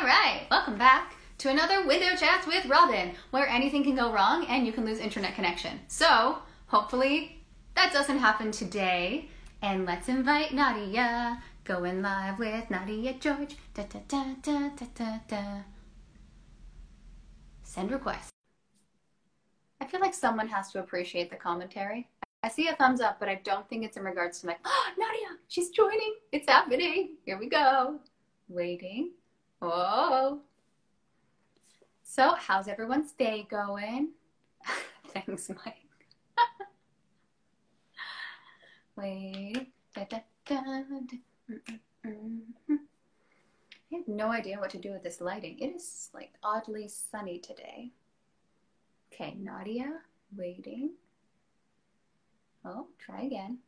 All right, welcome back to another Window Chats with Robin, where anything can go wrong and you can lose internet connection. So, hopefully, that doesn't happen today. And let's invite Nadia. Going live with Nadia George. Da, da, da, da, da, da, da. Send request. I feel like someone has to appreciate the commentary. I see a thumbs up, but I don't think it's in regards to like, oh, Nadia, she's joining. It's happening. Here we go. Waiting. Oh. So, how's everyone's day going? Thanks, Mike. Wait. Da, da, da, I have no idea what to do with this lighting. It is like oddly sunny today. Okay, Nadia, waiting. Oh, try again.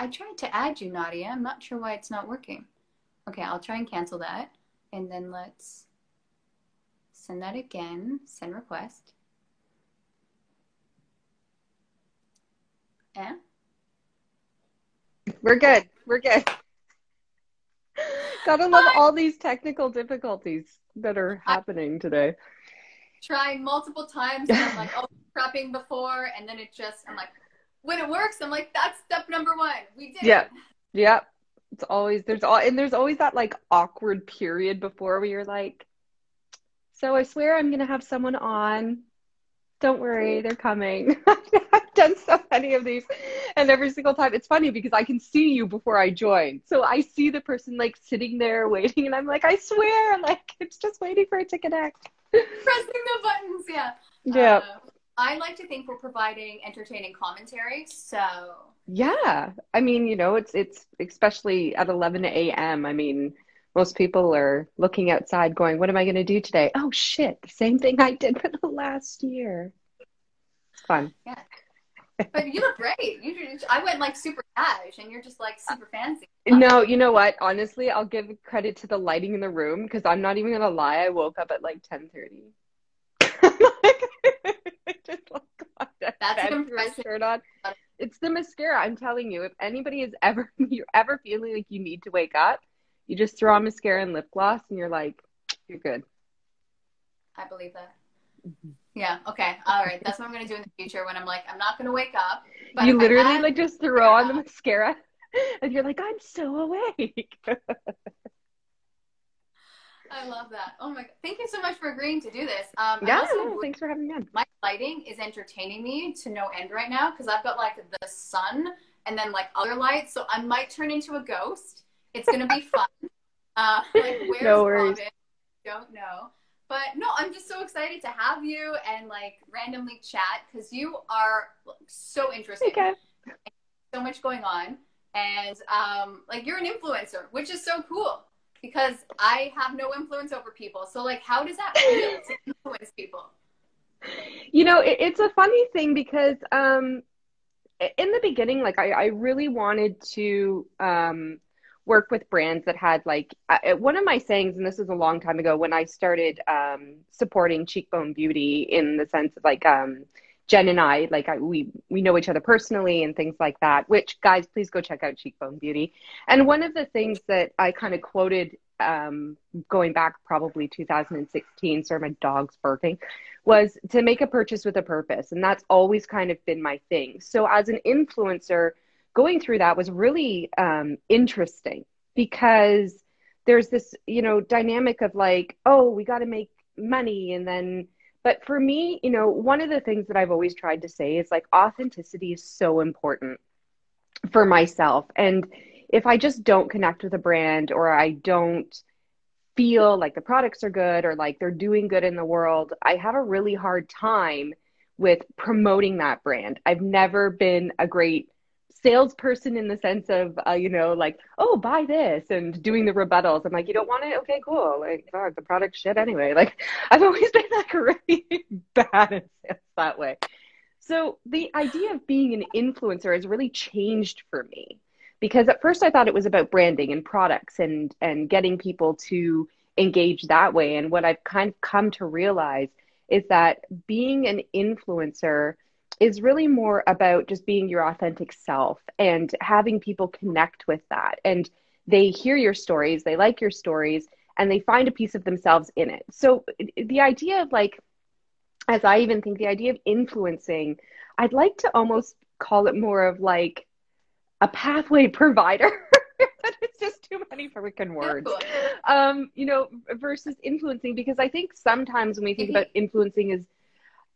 I tried to add you, Nadia. I'm not sure why it's not working. Okay, I'll try and cancel that. And then let's send that again. Send request. Eh? We're good. We're good. Gotta love all these technical difficulties that are happening today. Trying multiple times, and I'm like, oh, prepping before, and then it just, I'm like, when it works, I'm like, that's step number one. We did. Yep. It. Yep. It's always there's all and there's always that like awkward period before where you're like, so I swear I'm gonna have someone on. Don't worry, they're coming. I've done so many of these, and every single time it's funny because I can see you before I join. So I see the person like sitting there waiting, and I'm like, I swear, like it's just waiting for it to connect. Pressing the buttons, yeah. Yeah. Uh, I like to think we're providing entertaining commentary. So yeah, I mean, you know, it's it's especially at 11 a.m. I mean, most people are looking outside, going, "What am I going to do today?" Oh shit, the same thing I did for the last year. It's fun. Yeah. But you look great. You, I went like super cash, and you're just like super fancy. No, you know what? Honestly, I'll give credit to the lighting in the room because I'm not even gonna lie. I woke up at like 10:30. just like That's impressive. Shirt on. It's the mascara. I'm telling you, if anybody is ever you're ever feeling like you need to wake up, you just throw on mascara and lip gloss, and you're like, you're good. I believe that. Mm-hmm. Yeah. Okay. All right. That's what I'm gonna do in the future when I'm like, I'm not gonna wake up. you literally like just throw on the mascara, and you're like, I'm so awake. I love that. Oh my god! Thank you so much for agreeing to do this. Um, yeah, no, thanks for having me on. My lighting is entertaining me to no end right now because I've got like the sun and then like other lights, so I might turn into a ghost. It's gonna be fun. Uh, like where's no worries. Robin? Don't know. But no, I'm just so excited to have you and like randomly chat because you are so interesting. Okay. So much going on, and um, like you're an influencer, which is so cool because I have no influence over people. So, like, how does that feel to influence people? You know, it, it's a funny thing because um, in the beginning, like, I, I really wanted to um, work with brands that had, like, one of my sayings, and this is a long time ago when I started um, supporting Cheekbone Beauty in the sense of, like, um, Jen and I, like I, we we know each other personally and things like that. Which guys, please go check out Cheekbone Beauty. And one of the things that I kind of quoted, um, going back probably 2016, sorry, my dog's barking, was to make a purchase with a purpose, and that's always kind of been my thing. So as an influencer, going through that was really um, interesting because there's this you know dynamic of like, oh, we got to make money, and then but for me, you know, one of the things that I've always tried to say is like authenticity is so important for myself. And if I just don't connect with a brand or I don't feel like the products are good or like they're doing good in the world, I have a really hard time with promoting that brand. I've never been a great salesperson in the sense of uh, you know like oh buy this and doing the rebuttals. I'm like you don't want it? Okay cool. Like fuck the product shit anyway. Like i've always been like really bad at sales that way. So the idea of being an influencer has really changed for me because at first i thought it was about branding and products and and getting people to engage that way. And what i've kind of come to realize is that being an influencer is really more about just being your authentic self and having people connect with that. And they hear your stories, they like your stories, and they find a piece of themselves in it. So the idea of like, as I even think, the idea of influencing, I'd like to almost call it more of like a pathway provider. but it's just too many freaking words. Um, you know, versus influencing, because I think sometimes when we think about influencing is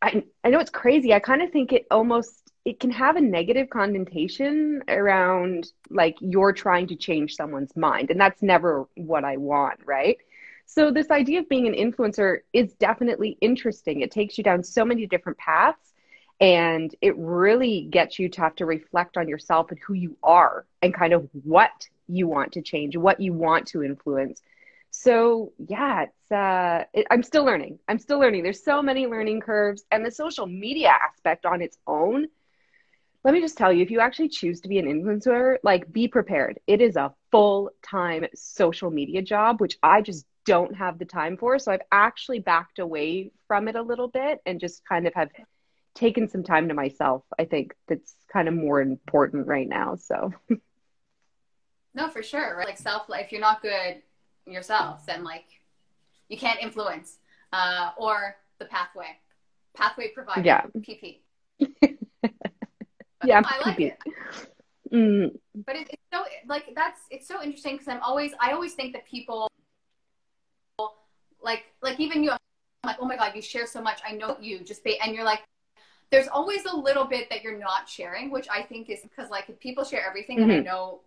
I I know it's crazy. I kind of think it almost it can have a negative connotation around like you're trying to change someone's mind and that's never what I want, right? So this idea of being an influencer is definitely interesting. It takes you down so many different paths and it really gets you to have to reflect on yourself and who you are and kind of what you want to change, what you want to influence. So yeah, it's uh, it, I'm still learning. I'm still learning. There's so many learning curves, and the social media aspect on its own. Let me just tell you, if you actually choose to be an influencer, like be prepared. It is a full time social media job, which I just don't have the time for. So I've actually backed away from it a little bit and just kind of have taken some time to myself. I think that's kind of more important right now. So. No, for sure. Right? Like self-life you're not good yourself, then like you can't influence. Uh, or the pathway, pathway provider. Yeah. PP. yeah, I like PP. it. Mm, But it, it's so like that's it's so interesting because I'm always I always think that people like like even you I'm like oh my god you share so much I know you just be and you're like there's always a little bit that you're not sharing which I think is because like if people share everything and I Mhm. know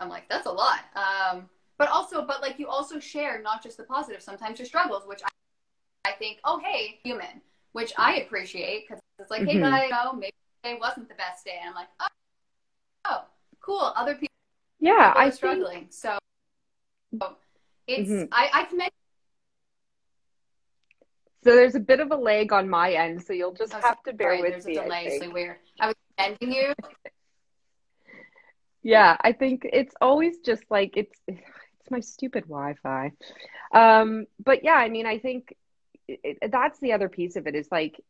I'm like that's a lot um but also but like you also share not just the positive sometimes your struggles which I, I think oh hey human which I appreciate because it's like hey Mhm. guys you know, maybe today wasn't the best day and I'm like oh, oh cool other people yeah, people I are think struggling. So it's Mhm. I, I commend so. There's a bit of a lag on my end, so you'll just oh, have to bear sorry, with there's me. a I delay, so weird. I was commending you. Yeah, I think it's always just like it's it's my stupid Wi-Fi. Um, but yeah, I mean, I think it, it- that's the other piece of it is like,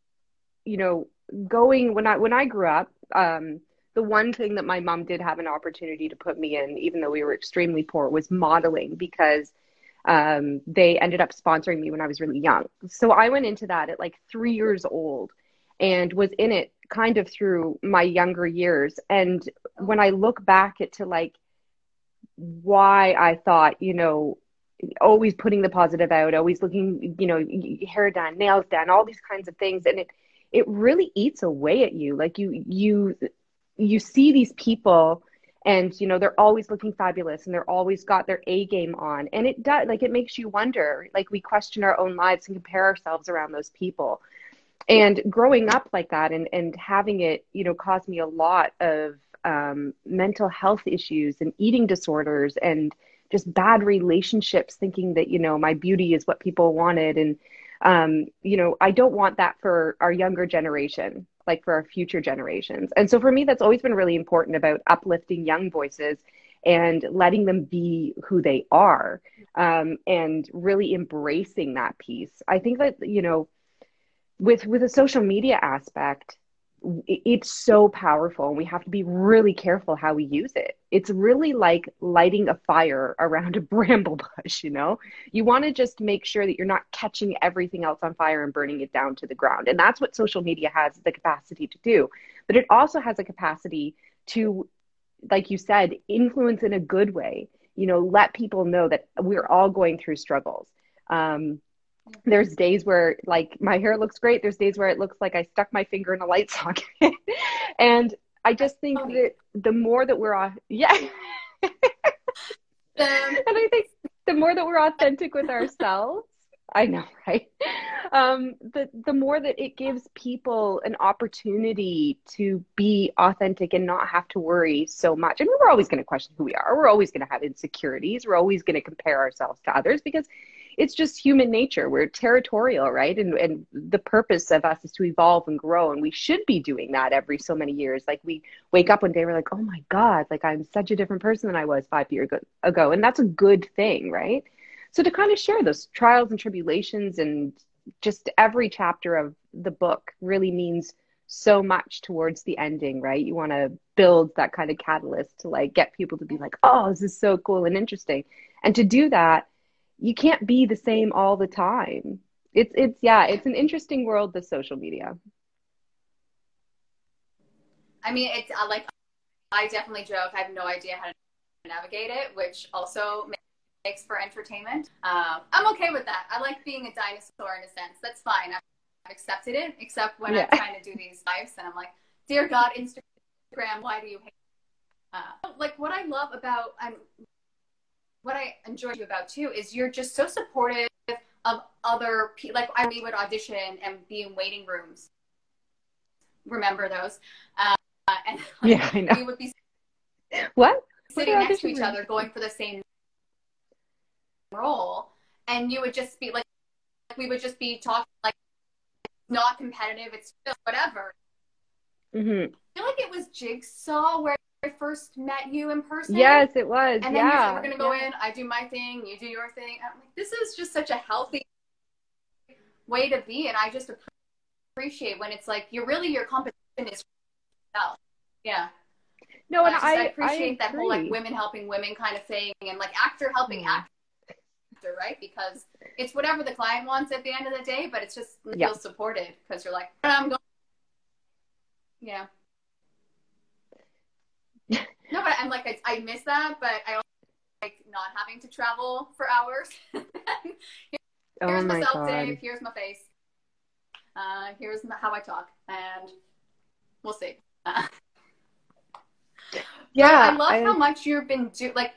you know, going when I when I grew up, um, the one thing that my mom did have an opportunity to put me in, even though we were extremely poor, was modeling because um, they ended up sponsoring me when I was really young. So I went into that at like three years old and was in it kind of through my younger years. And when I look back at to like why I thought, you know, always putting the positive out, always looking, you know, hair done, nails done, all these kinds of things, and it it really eats away at you. Like you you you see these people and you know they're always looking fabulous and they're always got their A game on. And it does like it makes you wonder. Like we question our own lives and compare ourselves around those people. And growing up like that and and having it you know caused me a lot of um, mental health issues and eating disorders and just bad relationships thinking that you know my beauty is what people wanted. And um, you know i don't want that for our younger generation like for our future generations. And so for me that's always been really important about uplifting young voices and letting them be who they are um, and really embracing that piece. I think that you know with with a social media aspect it's so powerful and we have to be really careful how we use it. It's really like lighting a fire around a bramble bush you know? You want to just make sure that you're not catching everything else on fire and burning it down to the ground and that's what social media has the capacity to do. But it also has a capacity to like you said influence in a good way. You know let people know that we're all going through struggles. Um, there's days where like my hair looks great. There's days where it looks like i stuck my finger in a light socket. And i just think funny. that the more that we're off yeah. And Um, i think the more that we're authentic with ourselves i know right? Um the the more that it gives people an opportunity to be authentic and not have to worry so much. Mean we're always going to question who we are. We're always going to have insecurities. We're always going to compare ourselves to others because it's just human nature. We're territorial, right? And and the purpose of us is to evolve and grow, and we should be doing that every so many years. Like we wake up one day, we're like, oh my god, like I'm such a different person than I was five years ago, and that's a good thing, right? So to kind of share those trials and tribulations, and just every chapter of the book really means so much towards the ending, right? You want to build that kind of catalyst to like get people to be like, oh, this is so cool and interesting, and to do that you can't be the same all the time. It's it's yeah, it's an interesting world the social media. I mean, it's uh, like I definitely joke. I have no idea how to navigate it, which also makes for entertainment. Um, I'm okay with that. I like being a dinosaur in a sense. That's fine. I've accepted it, except when yeah. I'm trying to do these lives and I'm like, dear God, Instagram, why do you hate? Uh, like what I love about I'm what I enjoy you about too is you're just so supportive of other people. Like I we would audition and be in waiting rooms. Remember those? Uh, and like, yeah, I know. We would be what sitting next to each other, going for the same role, and you would just be like, we would just be talking like not competitive. It's just whatever. Mm-hmm. I feel like it was Jigsaw where first met you in person. Yes, it was. And then yeah. we're gonna go yeah. in. I do my thing. You do your thing. I'm like, this is just such a healthy way to be, and I just appreciate when it's like you're really your competition is yourself. Yeah. No, and I, just, I, I appreciate I that whole like women helping women kind of thing, and like actor helping actor, right? Because it's whatever the client wants at the end of the day, but it's just yeah. feels supported because you're like, I'm going. Yeah. No, but I'm like, I, I miss that, but I like not having to travel for hours. Here's oh my myself, Dave. Here's my face. Uh, here's my, how I talk, and we'll see. Uh, yeah, I love I, how much you've been doing. Like,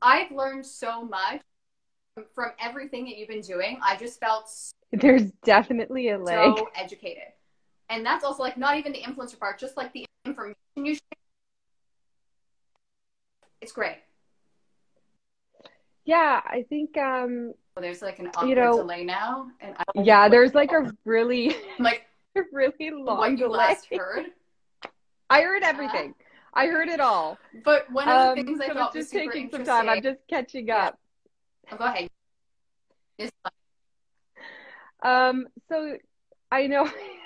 I've learned so much from everything that you've been doing. I just felt there's definitely a leg. So educated, and that's also like not even the influencer part, just like the information you share it's great. Yeah, I think um well, there's like an awkward you know, delay now, and yeah, there's like a really like a really long what you delay. last heard. I heard everything. Uh, I heard it all. But one of the um, things I so thought just was super taking some time. I'm just catching up. Oh, go ahead. Um. So I know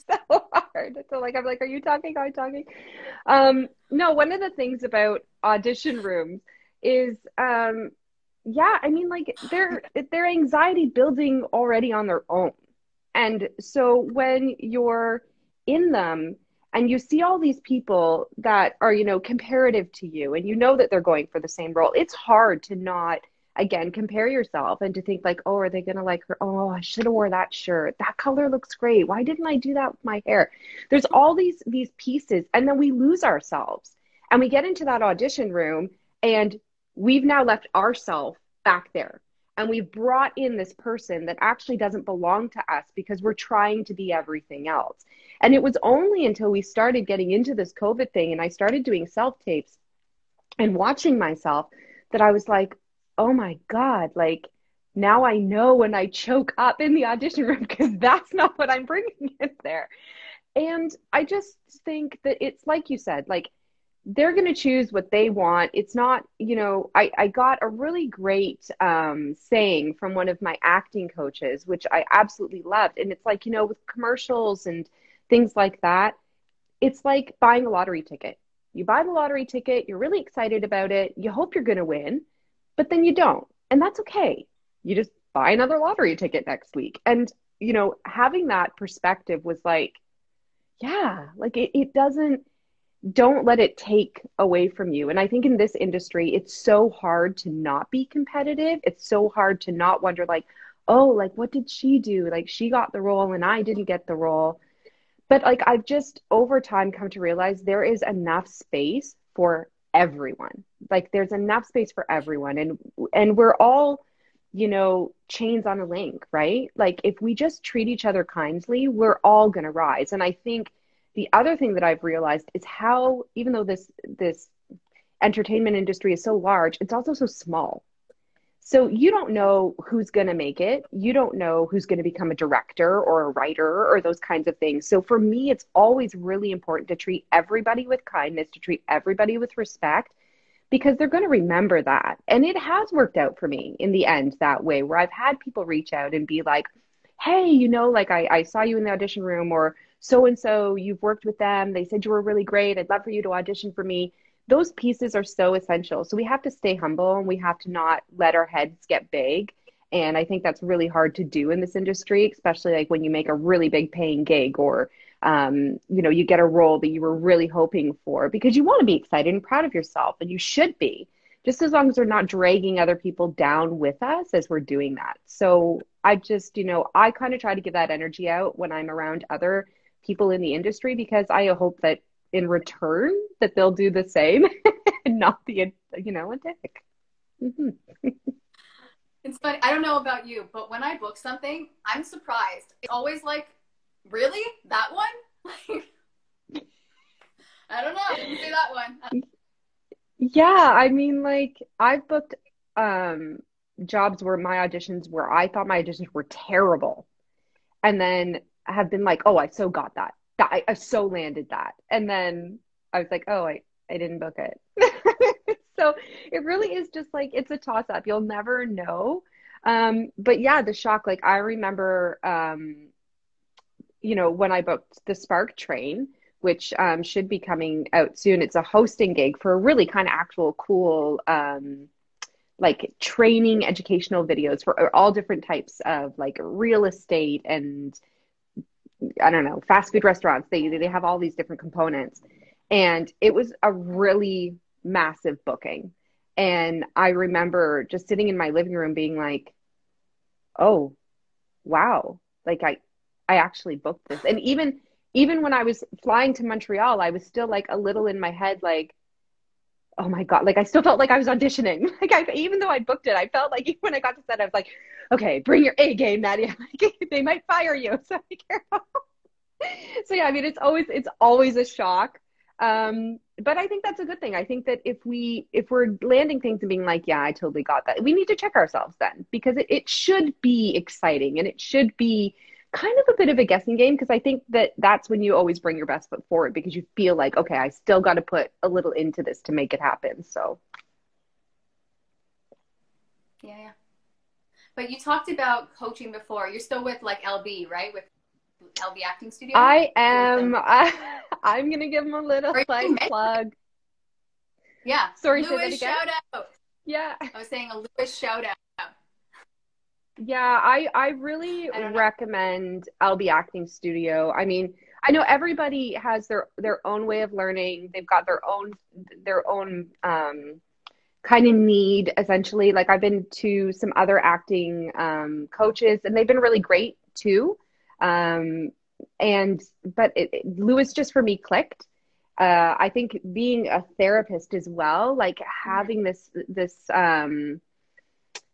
so hard. So like I'm like, are you talking? Are you talking? Um, no, one of the things about audition rooms is um yeah, I mean like they're they're anxiety building already on their own. And so when you're in them and you see all these people that are, you know, comparative to you and you know that they're going for the same role, it's hard to not again compare yourself and to think like oh are they gonna like her? Oh i should have wore that shirt. That color looks great. Why didn't i do that with my hair? There's all these these pieces and then we lose ourselves. And we get into that audition room and we've now left ourselves back there. And we've brought in this person that actually doesn't belong to us because we're trying to be everything else. And it was only until we started getting into this covid thing and i started doing self tapes and watching myself that i was like oh my God, like now I know when I choke up in the audition room because that's not what I'm bringing in there. And I just think that it's like you said, like they're going to choose what they want. It's not, you know, I, I got a really great um, saying from one of my acting coaches, which I absolutely loved. And it's like, you know, with commercials and things like that, it's like buying a lottery ticket. You buy the lottery ticket, you're really excited about it, you hope you're going to win but then you don't. And that's okay. You just buy another lottery ticket next week. And, you know, having that perspective was like, yeah, like it, it doesn't, don't let it take away from you. And I think in this industry, it's so hard to not be competitive. It's so hard to not wonder, like, oh, like, what did she do? Like, she got the role and I didn't get the role. But like, I've just over time come to realize there is enough space for everyone. Like there's enough space for everyone. And and we're all you know chains on a link right? Like if we just treat each other kindly we're all going to rise. And i think the other thing that i've realized is how even though this this entertainment industry is so large it's also so small so you don't know who's going to make it. You don't know who's going to become a director or a writer or those kinds of things. So for me, it's always really important to treat everybody with kindness, to treat everybody with respect, because they're going to remember that. And it has worked out for me in the end that way, where I've had people reach out and be like, hey, you know, like I, I saw you in the audition room or so and so, you've worked with them. They said you were really great. I'd love for you to audition for me those pieces are so essential. So we have to stay humble and we have to not let our heads get big. And I think that's really hard to do in this industry, especially like when you make a really big paying gig or um, you know, you get a role that you were really hoping for because you want to be excited and proud of yourself, and you should be, just as long as we're not dragging other people down with us as we're doing that. So I just, you know, I kind of try to give that energy out when I'm around other people in the industry because I hope that in return that they'll do the same and not be a, you know, a dick. Mm-hmm. it's funny. I don't know about you, but when I book something, I'm surprised. It's always like really that one? Like, I don't know. I didn't that one. Yeah, I mean, like I've booked um jobs where my auditions where I thought my auditions were terrible, and then have been like, oh, I so got that. That I, I so landed that, and then I was like, oh, I I didn't book it. so it really is just like it's a toss up. You'll never know. Um, but yeah, the shock. Like I remember um you know, when I booked the Spark Train, which um, should be coming out soon, it's a hosting gig for a really kind of actual cool, um, like training educational videos for all different types of like real estate and I don't know, fast food restaurants. They they have all these different components, and it was a really massive booking. And I remember just sitting in my living room being like, "Oh, wow!" Like I I actually booked this. And even even when I was flying to Montreal, I was still like a little in my head, like, oh my god, like I still felt like I was auditioning. Like I, even though I booked it, I felt like when I got to set, I was like, okay, bring your A game, Nadia. Like, they might fire you, so be careful. so yeah, I mean, it's always it's always a shock. Um, but I think that's a good thing. I think that if we if we're landing things and being like, yeah, I totally got that, we need to check ourselves then because it, it should be exciting and it should be kind of a bit of a guessing game because I think that that's when you always bring your best foot forward because you feel like, okay, I still got to put a little into this to make it happen. So, yeah, yeah. But you talked about coaching before. You're still with like LB, right? With LB Acting Studio. I am. I, am gonna give them a little like plug. Yeah. Sorry, Lewis, shout out. Yeah. I was saying a Lewis shout out. Yeah, I I really I recommend LB Acting Studio. I mean, I know everybody has their their own way of learning. They've got their own their own um, kind of need essentially. Like I've been to some other acting um, coaches, and they've been really great too. Um, and but it, it, Lewis just for me clicked. Uh, I think being a therapist as well, like having this this um,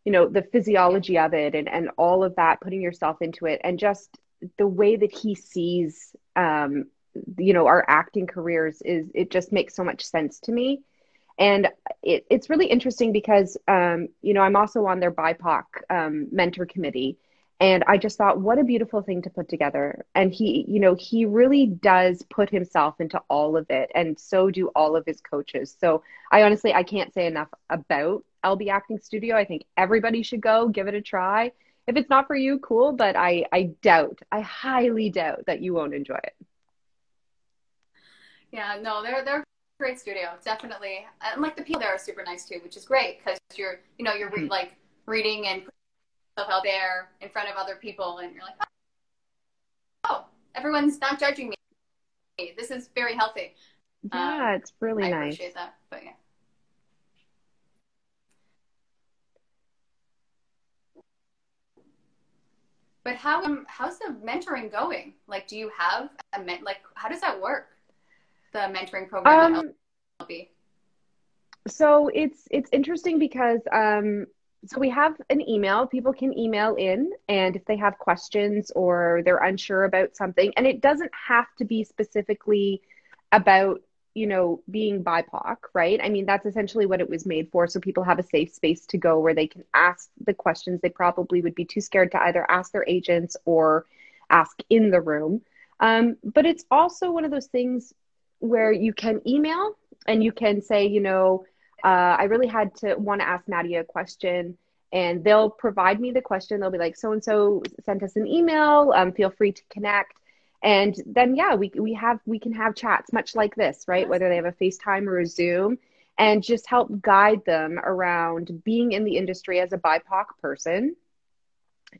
you know the physiology of it and and all of that putting yourself into it and just the way that he sees um you know our acting careers is it just makes so much sense to me. And it, it's really interesting because um you know i'm also on their bipoc um, mentor committee and i just thought what a beautiful thing to put together and he you know he really does put himself into all of it and so do all of his coaches so i honestly i can't say enough about LB Acting Studio. I think everybody should go give it a try. If it's not for you, cool, but I, I doubt, I highly doubt that you won't enjoy it. Yeah, no, they're they're great studio, definitely. And like the people there are super nice too, which is great because you're you know you're re- mm-hmm. like reading and out there in front of other people, and you're like, oh, everyone's not judging me. This is very healthy. Yeah, um, it's really I nice. I appreciate that, but yeah. But how um, how's the mentoring going? Like, do you have a men- like how does that work? The mentoring program um. So it's it's interesting because um, so we have an email. People can email in, and if they have questions or they're unsure about something, and it doesn't have to be specifically about you know, being BIPOC, right? I mean, that's essentially what it was made for. So people have a safe space to go where they can ask the questions they probably would be too scared to either ask their agents or ask in the room. Um, but it's also one of those things where you can email and you can say, you know, uh, I really had to want to ask Maddie a question. And they'll provide me the question. They'll be like, so and so sent us an email. Um, feel free to connect and then yeah we we have we can have chats much like this right whether they have a facetime or a zoom and just help guide them around being in the industry as a BIPOC person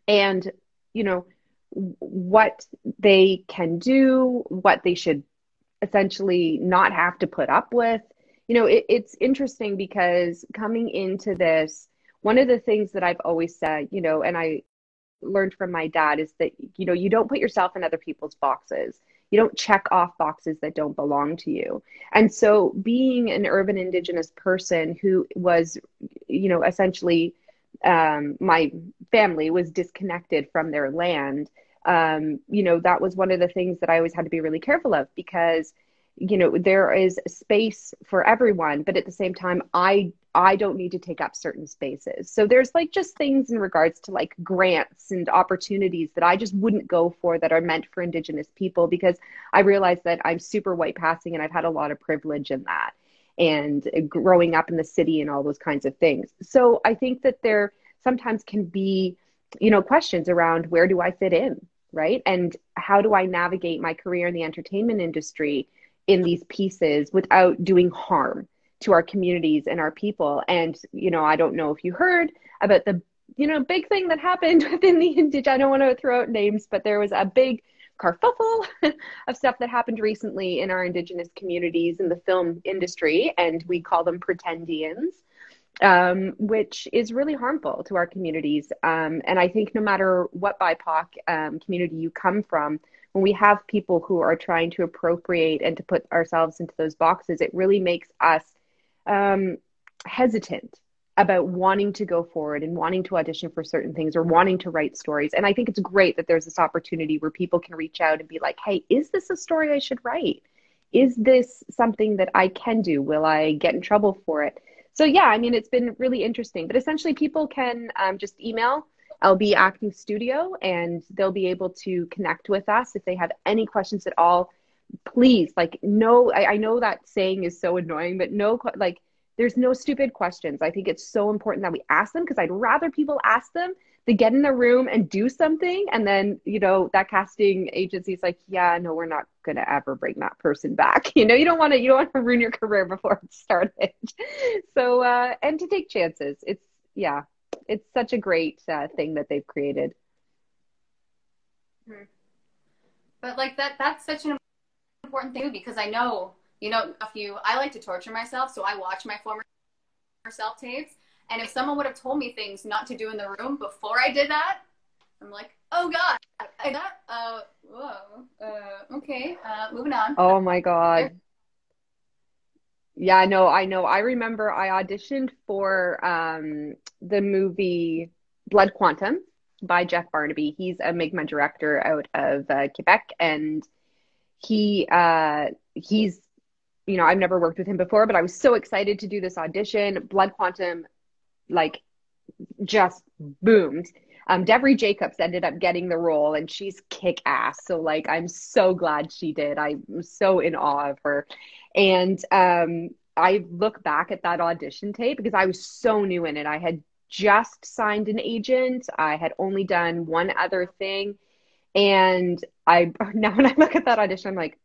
and, you know, what they can do, what they should essentially not have to put up with. You know, it, it's interesting because coming into this, one of the things that I've always said, you know, and I learned from my dad is that, you know, you don't put yourself in other people's boxes. You don't check off boxes that don't belong to you. And so being an urban indigenous person who was, you know, essentially um, my family was disconnected from their land, um, you know, that was one of the things that I always had to be really careful of because, you know, there is space for everyone, but at the same time, I I don't need to take up certain spaces. So there's like just things in regards to like grants and opportunities that I just wouldn't go for that are meant for Indigenous people because I realize that I'm super white passing and I've had a lot of privilege in that and growing up in the city and all those kinds of things. So I think that there sometimes can be, you know, questions around where do I fit in, right? And how do I navigate my career in the entertainment industry in these pieces without doing harm? to our communities and our people. And, you know, I don't know if you heard about the, you know, big thing that happened within the Indigenous, I don't want to throw out names, but there was a big kerfuffle of stuff that happened recently in our Indigenous communities in the film industry, and we call them pretendians. Um, which is really harmful to our communities. Um, and I think no matter what BIPOC um, community you come from, when we have people who are trying to appropriate and to put ourselves into those boxes, it really makes us um, hesitant about wanting to go forward and wanting to audition for certain things or wanting to write stories. And I think it's great that there's this opportunity where people can reach out and be like, hey, is this a story I should write? Is this something that I can do? Will I get in trouble for it? So, yeah, I mean, it's been really interesting. But essentially, people can um, just email LB Acting Studio and they'll be able to connect with us if they have any questions at all. Please like no I, I know that saying is so annoying but no like there's no stupid questions. I think it's so important that we ask them because i'd rather people ask them to get in the room and do something and then you know that casting agency is like yeah no we're not going to ever bring that person back. You know you don't want to you don't want to ruin your career before it started. So uh and to take chances it's yeah it's such a great uh, thing that they've created hmm. but like that that's such an important thing because I know, you know, if you, I like to torture myself, so I watch my former self tapes. And if someone would have told me things not to do in the room before I did that, I'm like, oh God, I that, uh, whoa, uh, okay, uh, moving on. Oh my God. Yeah, no, I know. I remember I auditioned for um, the movie Blood Quantum by Jeff Barnaby. He's a Mi'kmaq director out of uh, Quebec, and he uh, he's you know I've never worked with him before, but I was so excited to do this audition. Blood Quantum, like, just boomed. Um, Devery Jacobs ended up getting the role, and she's kick ass. So like, I'm so glad she did. I'm so in awe of her. And um, I look back at that audition tape because I was so new in it. I had just signed an agent. I had only done one other thing and I now when I look at that audition, I'm like,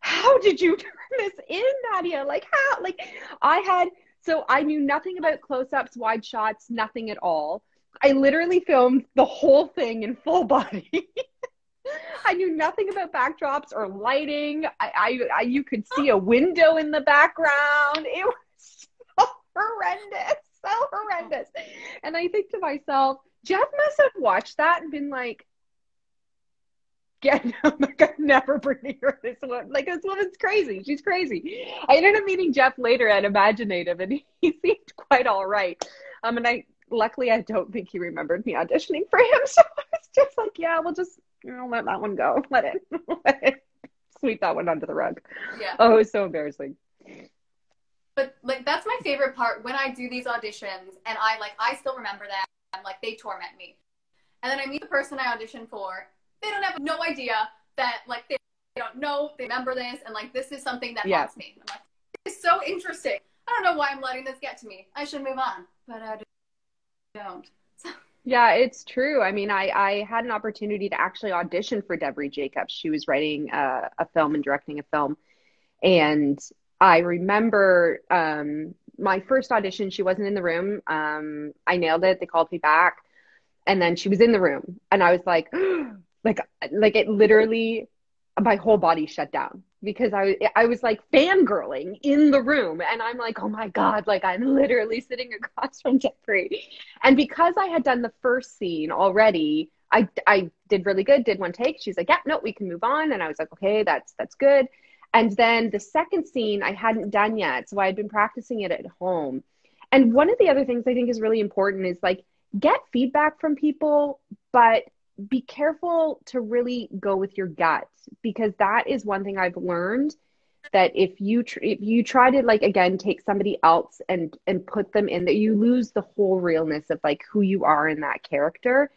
how did you turn this in, Nadia? Like how? Like I had so I knew nothing about close-ups, wide shots, nothing at all. I literally filmed the whole thing in full body. I knew nothing about backdrops or lighting. I, I, I, you could see a window in the background. It was so horrendous, so horrendous. And I think to myself, Jeff must have watched that and been like, get I'm like I'm never bringing her this one. Like this woman's crazy. She's crazy. I ended up meeting Jeff later at imagineNATIVE and he seemed quite all right. Um and I luckily I don't think he remembered me auditioning for him. So I was just like, yeah, we'll just you know, let that one go. Let it, let it sweep that one under the rug. Yeah. Oh, it was so embarrassing. But like that's my favorite part when I do these auditions and I like I still remember that. I'm like they torment me. And then I meet the person I auditioned for they don't have no idea that like they, they don't know they remember this and like this is something that yeah. haunts me. I'm like, it's so interesting. I don't know why I'm letting this get to me. I should move on, but I don't. Yeah, it's true. I mean, I, I had an opportunity to actually audition for Devery Jacobs. She was writing a, a film and directing a film. And I remember um, my first audition, she wasn't in the room. Um, I nailed it. They called me back. And then she was in the room. And I was like, like, like it literally, my whole body shut down because I, I was like fangirling in the room. And I'm like, oh my God, like I'm literally sitting across from Jeffrey. And because I had done the first scene already, I, I did really good, did one take. She's like, yeah, no, we can move on. And I was like, okay, that's, that's good. And then the second scene I hadn't done yet. So I had been practicing it at home. And one of the other things I think is really important is like get feedback from people, but be careful to really go with your gut because that is one thing I've learned that if you tr- if you try to like again take somebody else and and put them in that you lose the whole realness of like who you are in that character.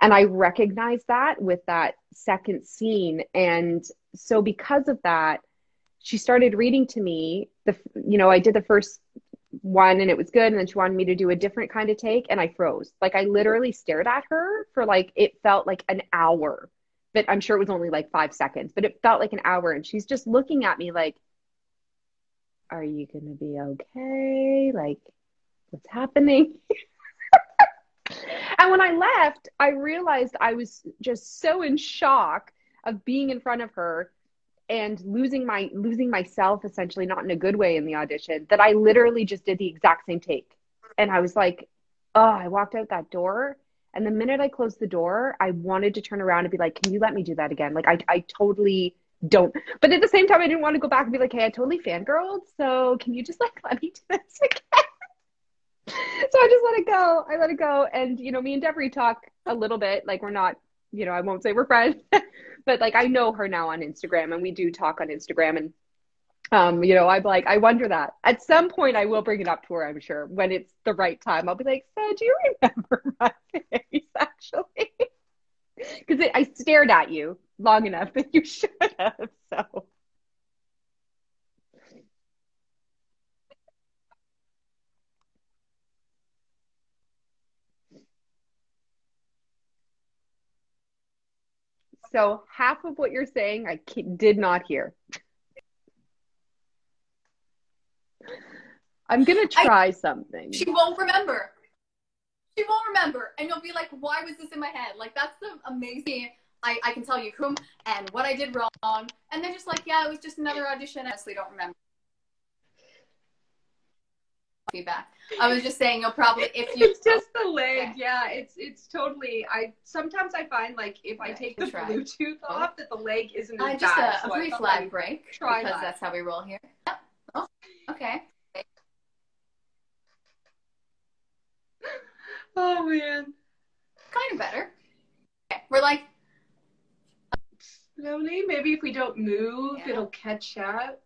And I recognize that with that second scene. And so because of that she started reading to me the you know i did the first one and it was good and then she wanted me to do a different kind of take and i froze. Like i literally stared at her for like it felt like an hour but i'm sure it was only like five seconds but it felt like an hour and she's just looking at me like are you gonna be okay? Like what's happening? And when i left i realized i was just so in shock of being in front of her and losing my losing myself essentially not in a good way in the audition that I literally just did the exact same take. And I was like, oh, I walked out that door and the minute I closed the door, I wanted to turn around and be like, can you let me do that again? Like I I totally don't but at the same time I didn't want to go back and be like, hey, I totally fangirled. So can you just like let me do this again? so I just let it go. I let it go. And you know, me and Devery talk a little bit. Like we're not, you know, I won't say we're friends, but like I know her now on Instagram and we do talk on Instagram and um, you know, I'm like, I wonder that at some point I will bring it up to her, I'm sure, when it's the right time. I'll be like, so do you remember my face actually? Because I stared at you long enough that you should have. So. So half of what you're saying, I did not hear. I'm gonna try I, something. She won't remember. She won't remember, and you'll be like, "Why was this in my head?" Like that's the amazing. I, I can tell you whom and what I did wrong, and they're just like, "Yeah, it was just another audition." I honestly don't remember feedback. I was just saying you'll probably if you It's just the leg. Okay. Yeah, it's it's totally I sometimes I find like if I take the try. Bluetooth off that the leg isn't as uh, just bad. a, a brief flag break try because that. that's how we roll here. Yep. Oh, okay. Oh man. Kind of better. Okay. We're like slowly. Maybe if we don't move, yeah. it'll catch up.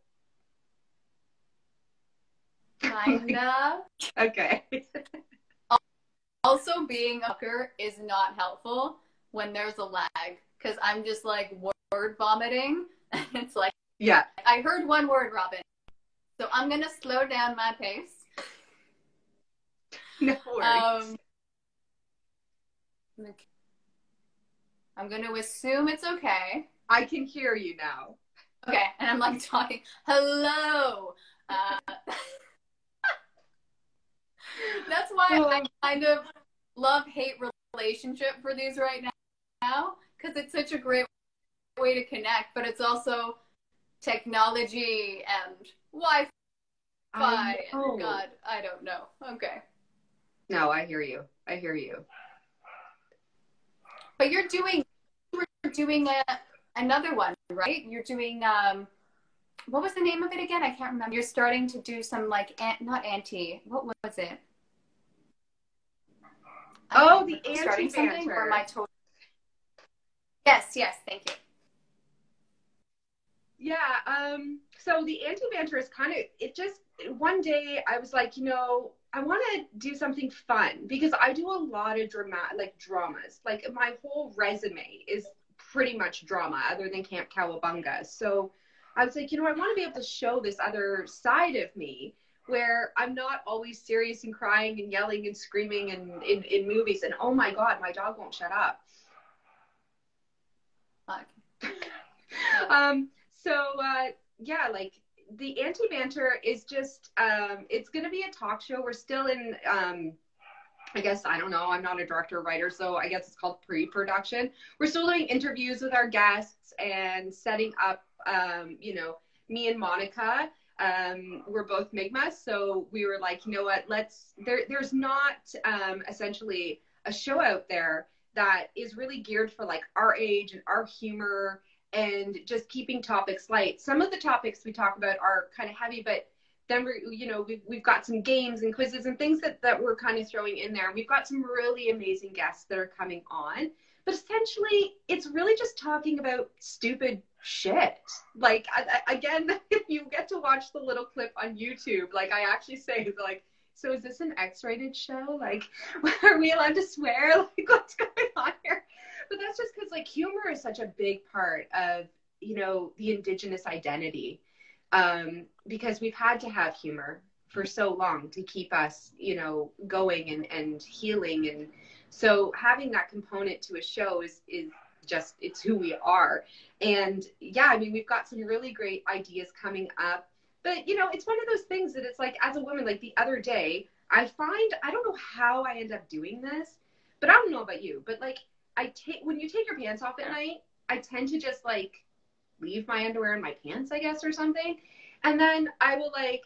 Kinda. okay. also, being a hooker is not helpful when there's a lag because I'm just like word vomiting. it's like, yeah. I heard one word, Robin. So I'm going to slow down my pace. No worries. Um, I'm going to assume it's okay. I can hear you now. Okay. And I'm like talking, hello. Uh, That's why I kind of love hate relationship for these right now because it's such a great way to connect, but it's also technology and Wi Fi. God, I don't know. Okay. No, I hear you. I hear you. But you're doing you're doing a, another one, right? You're doing um what was the name of it again? I can't remember. You're starting to do some like an, not anti. What was it? Oh, the anti banter. Or my total? Yes, yes, thank you. Yeah, um, so the anti banter is kind of it. Just one day, I was like, you know, I want to do something fun because I do a lot of drama, like dramas. Like my whole resume is pretty much drama, other than Camp Cowabunga. So I was like, you know, I want to be able to show this other side of me where I'm not always serious and crying and yelling and screaming and in, in movies. And oh my God, my dog won't shut up. um, so, uh, yeah, like the anti banter is just um, it's going to be a talk show. We're still in. Um, I guess I don't know. I'm not a director or writer, so I guess it's called pre-production. We're still doing interviews with our guests and setting up. Um, you know, me and Monica. Um, we're both Mi'kmaq, so we were like, you know what? Let's. There, there's not um, essentially a show out there that is really geared for like our age and our humor and just keeping topics light. Some of the topics we talk about are kind of heavy, but then we're, you know, we've, we've got some games and quizzes and things that, that we're kind of throwing in there. We've got some really amazing guests that are coming on, but essentially it's really just talking about stupid shit. Like, I, I, again, if you get to watch the little clip on YouTube, like I actually say like, so is this an X-rated show? Like, are we allowed to swear? Like, what's going on here? But that's just because like humor is such a big part of you know the indigenous identity, um, because we've had to have humor for so long to keep us you know going and and healing and so having that component to a show is is just it's who we are and yeah i mean we've got some really great ideas coming up but you know, it's one of those things that it's like as a woman, like the other day, I find I don't know how I end up doing this, but I don't know about you, but like I take when you take your pants off at night, I tend to just like leave my underwear in my pants, I guess, or something. And then I will like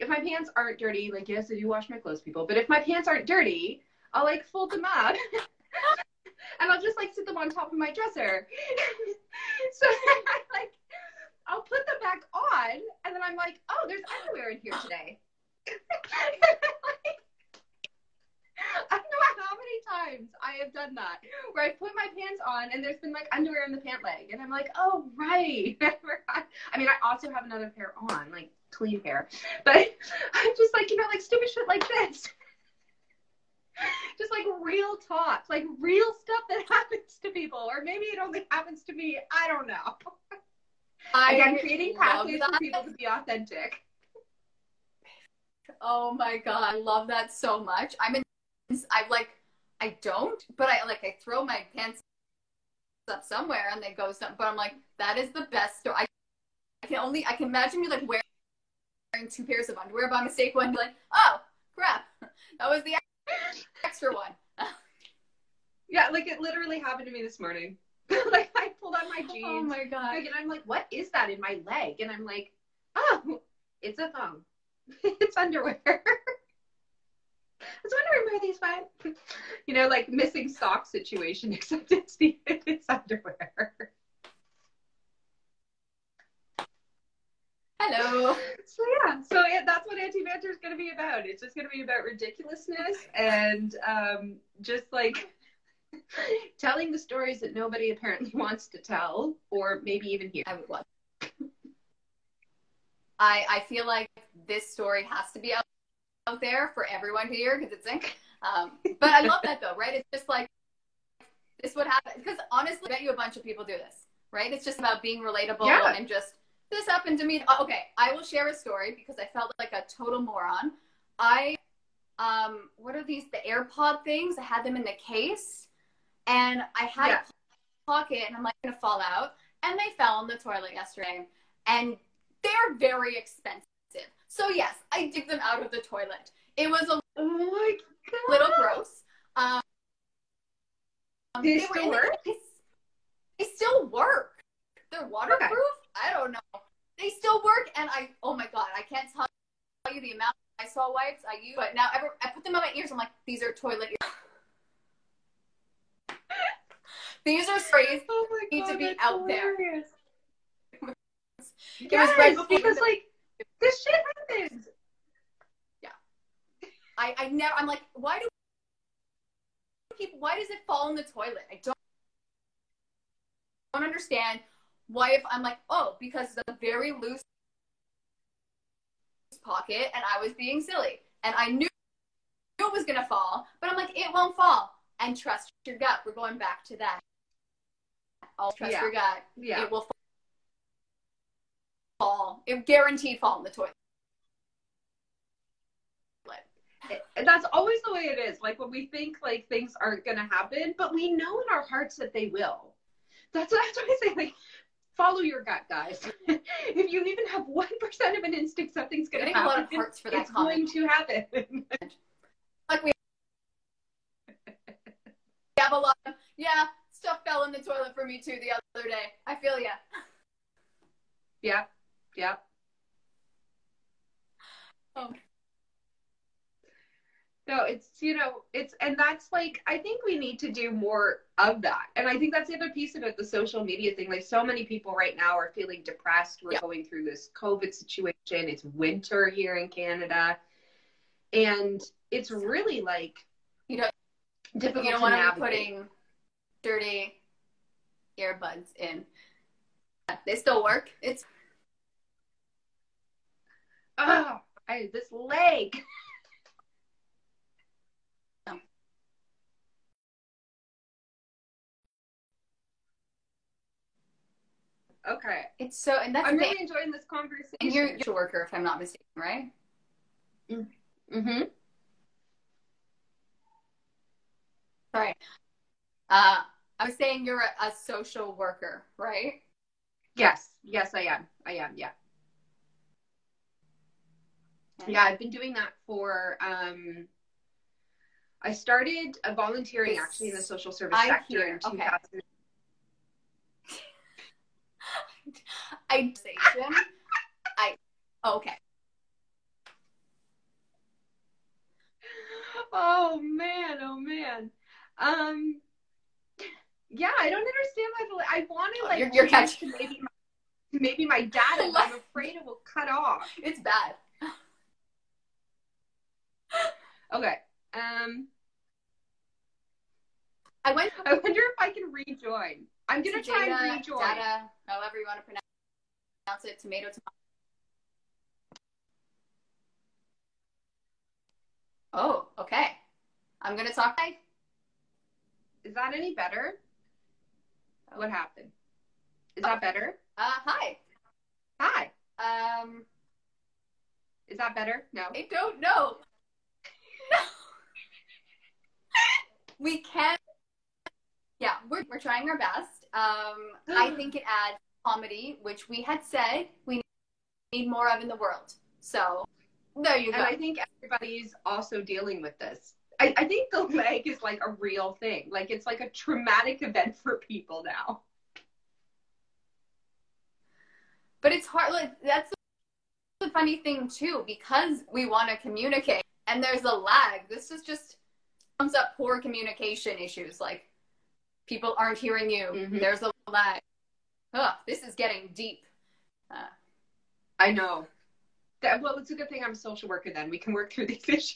if my pants aren't dirty, like yes, I do wash my clothes, people, but if my pants aren't dirty, I'll like fold them up. and I'll just like sit them on top of my dresser. so I like I'll put them back on, and then I'm like, oh, there's underwear in here today. I don't know how many times I have done that where I put my pants on and there's been like underwear in the pant leg, and I'm like, oh right. I mean, I also have another pair on, like clean pair, but I'm just like, you know, like stupid shit like this. just like real talk, like real stuff that happens to people, or maybe it only happens to me. I don't know. I Again, creating pathways for people to be authentic. Oh my god, I love that so much. I'm in. I like. I don't, but I like. I throw my pants up somewhere and they go some. But I'm like, that is the best story. I, I can only. I can imagine you like wearing two pairs of underwear by mistake. One like, oh crap, that was the extra one. yeah, like it literally happened to me this morning. like I pulled on my oh jeans. Oh my god! and I'm like, what is that in my leg? And I'm like, oh, it's a thong. it's underwear. I was wondering where these went. You know, like missing sock situation, except it's the it's underwear. Hello. So yeah, so yeah, that's what anti banter is going to be about. It's just going to be about ridiculousness and um, just like telling the stories that nobody apparently wants to tell, or maybe even hear. I would love. I I feel like this story has to be out, out there for everyone to hear because it's in. Um, but I love that though, right? It's just like this would happen because honestly, I bet you a bunch of people do this, right? It's just about being relatable yeah. and just this happened to me. Okay, I will share a story because I felt like a total moron. I um, what are these? The AirPod things. I had them in the case and I had yeah. a pocket and I'm like gonna fall out and they fell in the toilet yesterday and they're very expensive. So yes, I dig them out of the toilet. It was a oh little gross. Um, they, they still work? The, they still work. They're waterproof. Okay. I don't know. They still work, and I oh my god, I can't tell you the amount I saw wipes I use. But now ever, I put them on my ears. I'm like, these are toilet ears. These are stories oh God, need to be out hilarious. there. yes, right because the- like this shit happens. Yeah. I I never. I'm like, why do people? Why does it fall in the toilet? I don't don't understand why if I'm like, oh, because it's a very loose pocket and I was being silly and I knew it was gonna fall, but I'm like, it won't fall. And trust your gut. We're going back to that. I'll trust yeah. your gut. Yeah. It will fall. It guaranteed fall in the toilet. That's always the way it is. Like when we think like things aren't gonna happen, but we know in our hearts that they will. That's that's what I say. Like follow your gut, guys. if you even have one percent of an instinct, something's going to Getting a happen. lot of for that it's comment. going to happen. Like we have a lot of, yeah, stuff fell in the toilet for me too the other day. I feel ya. yeah, yeah. Oh. No, it's you know, it's and that's like I think we need to do more of that. And I think that's the other piece about the social media thing. Like so many people right now are feeling depressed. We're Yeah. going through this COVID situation. It's winter here in Canada. And it's really like You don't, difficult you don't want to be putting dirty earbuds in. They still work. It's Oh, I this leg. Okay. it's so, and that's I'm the thing. really enjoying this conversation. And you're, you're a worker, if I'm not mistaken, right? mm-hmm. Sorry. Uh, I was saying you're a, a social worker, right? Yes, yes, I am. I am. Yeah, yeah. I've been doing that for. um I started volunteering actually in the social service I sector hear, in okay. 2000. I. I oh, okay. Oh man! Oh man! Um. Yeah, I don't understand why. the- I want to Oh, like you're- you're catching- maybe my, maybe my data, but I'm afraid it will cut off. It's bad. Okay. Um. I went I wonder if I can rejoin. I'm gonna to try data, and rejoin. data, however you want to pronounce it, tomato, tomato. Oh, okay. I'm gonna talk. Is that any better? What happened? Is that better? Uh, hi. Hi. Um, Is that better? No. I don't know. No. we can. Yeah, we're, we're trying our best. Um, I think it adds comedy, which we had said we need more of in the world. So there you go. And I think everybody's also dealing with this. I, I think the leg is like a real thing. Like it's like a traumatic event for people now. But it's hard. Like that's the funny thing too, because we want to communicate, and there's a lag. This is just comes up poor communication issues. Like people aren't hearing you. Mhm. There's a lag. Ugh, this is getting deep. Uh, I know. That, well, it's a good thing I'm a social worker then. We can work through these issues.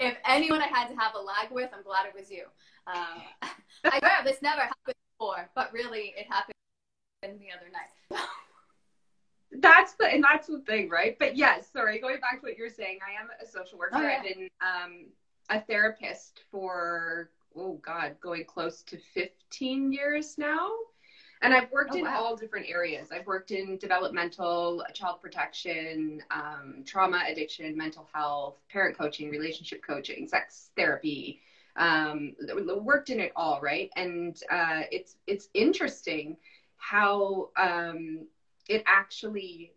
if anyone I had to have a lag with, I'm glad it was you. Uh, I swear this never happened before, but really it happened the other night. that's the and that's the thing, right? But yes, sorry, going back to what you're saying, I am a social worker. Oh, yeah. I've been um, a therapist for oh god, going close to 15 years now. And I've worked Oh, in wow. all different areas. I've worked in developmental, child protection, um, trauma, addiction, mental health, parent coaching, relationship coaching, sex therapy. Um, worked in it all, right? And uh, it's it's interesting how um, it actually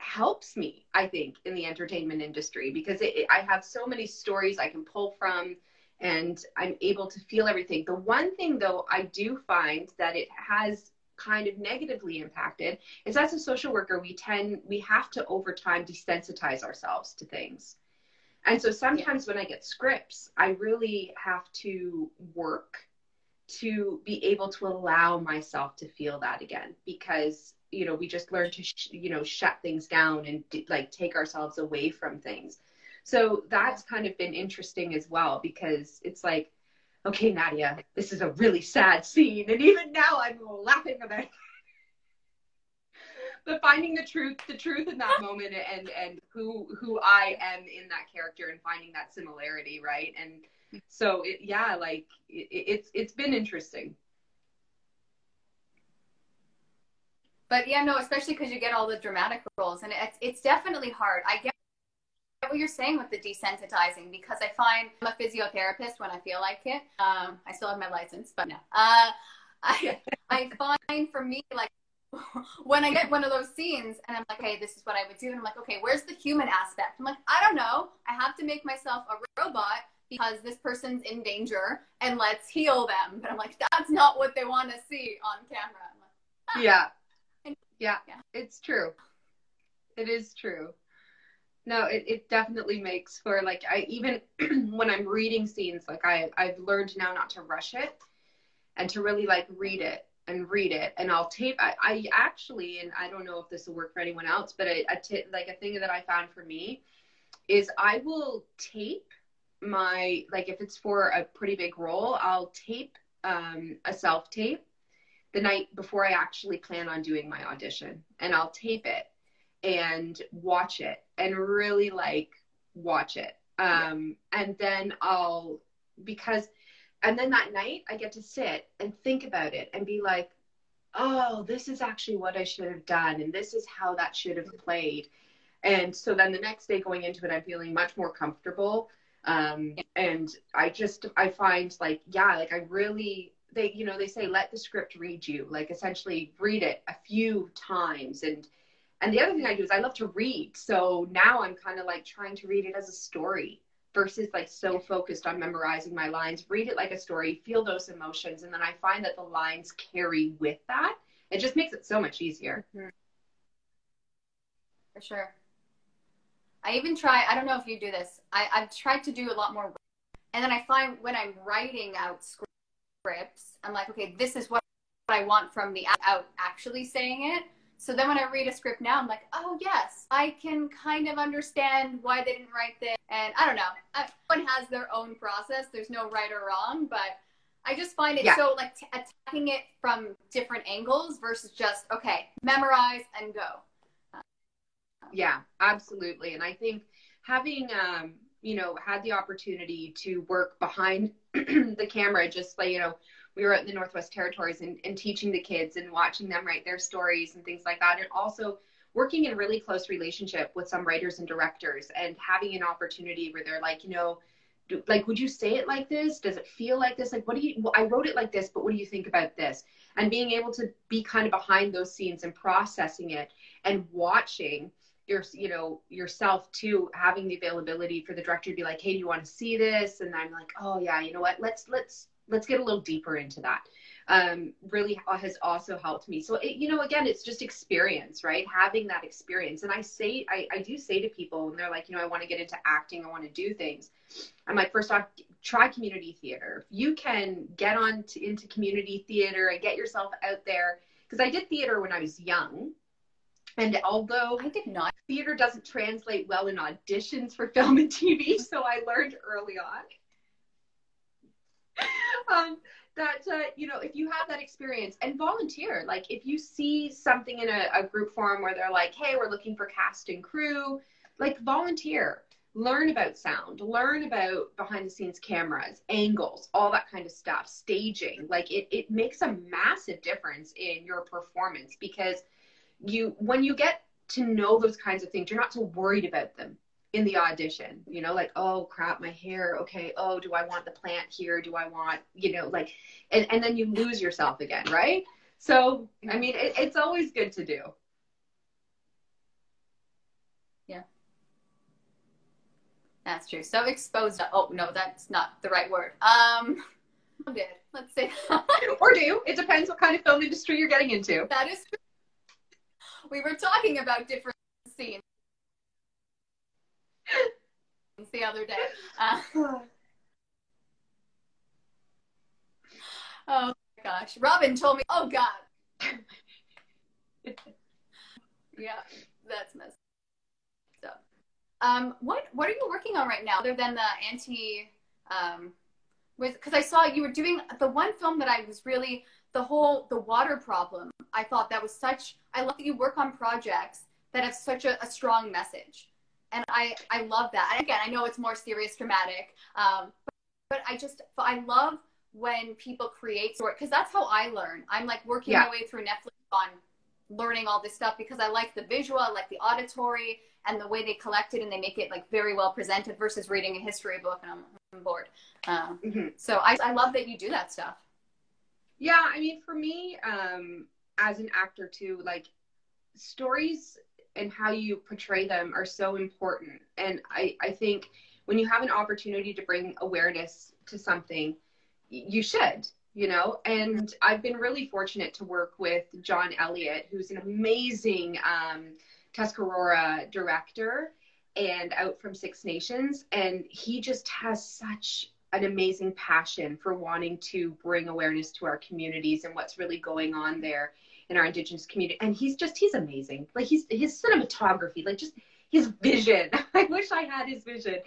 helps me i think in the entertainment industry because it, it- i have so many stories i can pull from and i'm able to feel everything. The one thing though i do find that it has kind of negatively impacted is as a social worker we tend we have to over time desensitize ourselves to things. And so sometimes when i get scripts i really have to work to be able to allow myself to feel that again because you know we just learn to sh- you know shut things down and d- like take ourselves away from things. So that's kind of been interesting as well because it's like okay nadia this is a really sad scene and even now i'm laughing about it. But finding the truth the truth in that moment and and who who i am in that character and finding that similarity right? And so it, yeah like it, it's it's been interesting But yeah, no, especially because you get all the dramatic roles, and it's it's definitely hard. I get what you're saying with the desensitizing because I find I'm a physiotherapist when I feel like it. Um, I still have my license, but no. Uh, I I find for me like when I get one of those scenes and I'm like, hey, this is what I would do, and I'm like, okay, where's the human aspect? I'm like, I don't know. I have to make myself a robot because this person's in danger and let's heal them. But I'm like, that's not what they want to see on camera. Like, ah. yeah. Yeah. Yeah. It's true. It is true. No, it, it definitely makes for like I even when I'm reading scenes, like I I've learned now not to rush it and to really like read it and read it and I'll tape I, I actually and I don't know if this will work for anyone else, but a, a t- like a thing that I found for me is I will tape my like if it's for a pretty big role, I'll tape um, a self tape the night before I actually plan on doing my audition, and I'll tape it and watch it and really like watch it. Um, yeah. And then I'll because and then that night I get to sit and think about it and be like, oh, this is actually what I should have done, and this is how that should have played. And so then the next day going into it, I'm feeling much more comfortable um, and I just, I find like, yeah, like I really, they, you know, they say, let the script read you, like essentially read it a few times. And, and the other thing I do is I love to read. So now I'm kind of like trying to read it as a story versus like so focused on memorizing my lines. Read it like a story, feel those emotions. And then I find that the lines carry with that. It just makes it so much easier. Mm-hmm. For sure. I even try, I don't know if you do this, I, I've tried to do a lot more. And then I find when I'm writing out scripts, I'm like, okay, this is what I want from the out actually saying it. So then when I read a script now, I'm like, oh, yes, I can kind of understand why they didn't write this. And I don't know, everyone has their own process. There's no right or wrong, but I just find it yeah. so like t- attacking it from different angles versus just, okay, memorize and go yeah, absolutely. And I think having, um, you know, had the opportunity to work behind the camera, just like, you know, we were at the Northwest Territories and, and teaching the kids and watching them write their stories and things like that. And also working in really close relationship with some writers and directors and having an opportunity where they're like, you know, do, like, would you say it like this? Does it feel like this? Like, what do you, well, I wrote it like this, but what do you think about this? And being able to be kind of behind those scenes and processing it and watching your you know yourself too having the availability for the director to be like hey do you want to see this? And i'm like oh yeah you know what? Let's let's let's get a little deeper into that. Um, really has also helped me. So it, you know again it's just experience right? Having that experience. And i say I, I do say to people and they're like you know i want to get into acting i want to do things. I'm like first off try community theater. You can get on to, into community theater and get yourself out there because i did theater when i was young and although I did not, theater doesn't translate well in auditions for film and TV, so I learned early on um, that uh, you know if you have that experience and volunteer, like if you see something in a, a group forum where they're like, "Hey, we're looking for cast and crew," like volunteer. Learn about sound, learn about behind the scenes cameras, angles, all that kind of stuff, staging. Like it, it makes a massive difference in your performance because you when you get to know those kinds of things, you're not so worried about them in the audition. You know, like, oh crap, my hair. Okay, oh, do I want the plant here? Do I want, you know, like, and, and then you lose yourself again, right? So, I mean, it, it's always good to do. Yeah. That's true. So exposed. Oh no, that's not the right word. Um, did let's say. or do it depends what kind of film industry you're getting into. That is true we were talking about different scenes the other day. Uh, oh my gosh. Robin told me, oh God. yeah, that's messed up. Um, what what are you working on right now other than the anti um because I saw you were doing the one film that I was really the whole the water problem i thought that was such i love that you work on projects that have such a, a strong message. And i i love that. And again i know it's more serious dramatic um, but, but i just i love when people create sort because that's how i learn. I'm like working yeah. my way through netflix on learning all this stuff because i like the visual i like the auditory and the way they collect it and they make it like very well presented versus reading a history book and i'm, I'm bored. Um, mm-hmm. so I, I love that you do that stuff Yeah, I mean, for me, um, as an actor too, like stories and how you portray them are so important. And I, I think when you have an opportunity to bring awareness to something, you should, you know. And I've been really fortunate to work with John Elliott, who's an amazing um, Tuscarora director and out from Six Nations. And he just has such an amazing passion for wanting to bring awareness to our communities and what's really going on there in our indigenous community. And he's just he's amazing. Like he's his cinematography like just his vision. I wish i had his vision.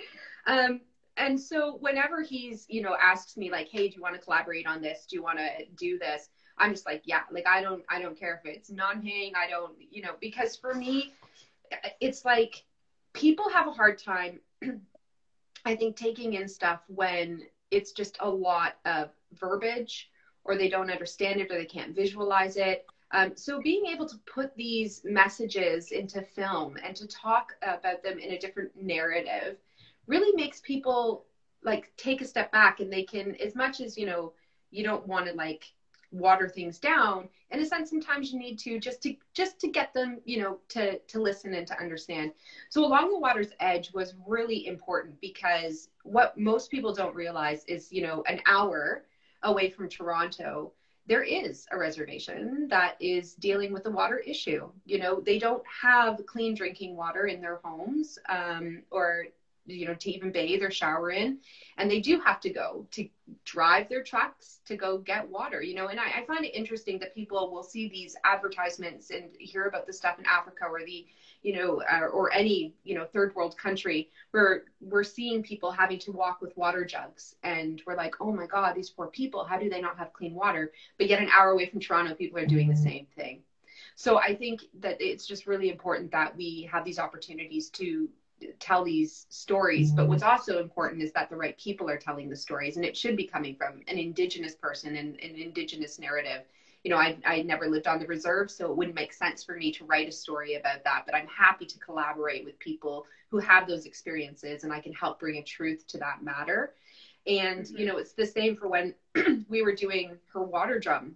Um and so whenever he's you know asks me like hey do you want to collaborate on this? Do you want to do this? I'm just like yeah. Like i don't i don't care if it's non-paying i don't you know because for me it's like people have a hard time I think taking in stuff when it's just a lot of verbiage or they don't understand it or they can't visualize it. Um, so being able to put these messages into film and to talk about them in a different narrative really makes people like take a step back and they can as much as you know you don't want to like water things down. In a sense sometimes you need to just to just to get them you know to to listen and to understand. So along the water's edge was really important because what most people don't realize is you know an hour away from toronto there is a reservation that is dealing with the water issue. You know they don't have clean drinking water in their homes um, or you know to even bathe or shower in. And they do have to go to drive their trucks to go get water you know. And I, I, find it interesting that people will see these advertisements and hear about the stuff in africa or the you know uh, or any you know third world country where we're seeing people having to walk with water jugs. And we're like oh my god these poor people how do they not have clean water? But yet an hour away from toronto people are doing the same thing. So i think that it's just really important that we have these opportunities to tell these stories but what's also important is that the right people are telling the stories and it should be coming from an indigenous person and an indigenous narrative. You know I, I never lived on the reserve so it wouldn't make sense for me to write a story about that but i'm happy to collaborate with people who have those experiences and i can help bring a truth to that matter. And mm-hmm. you know it's the same for when we were doing her water drum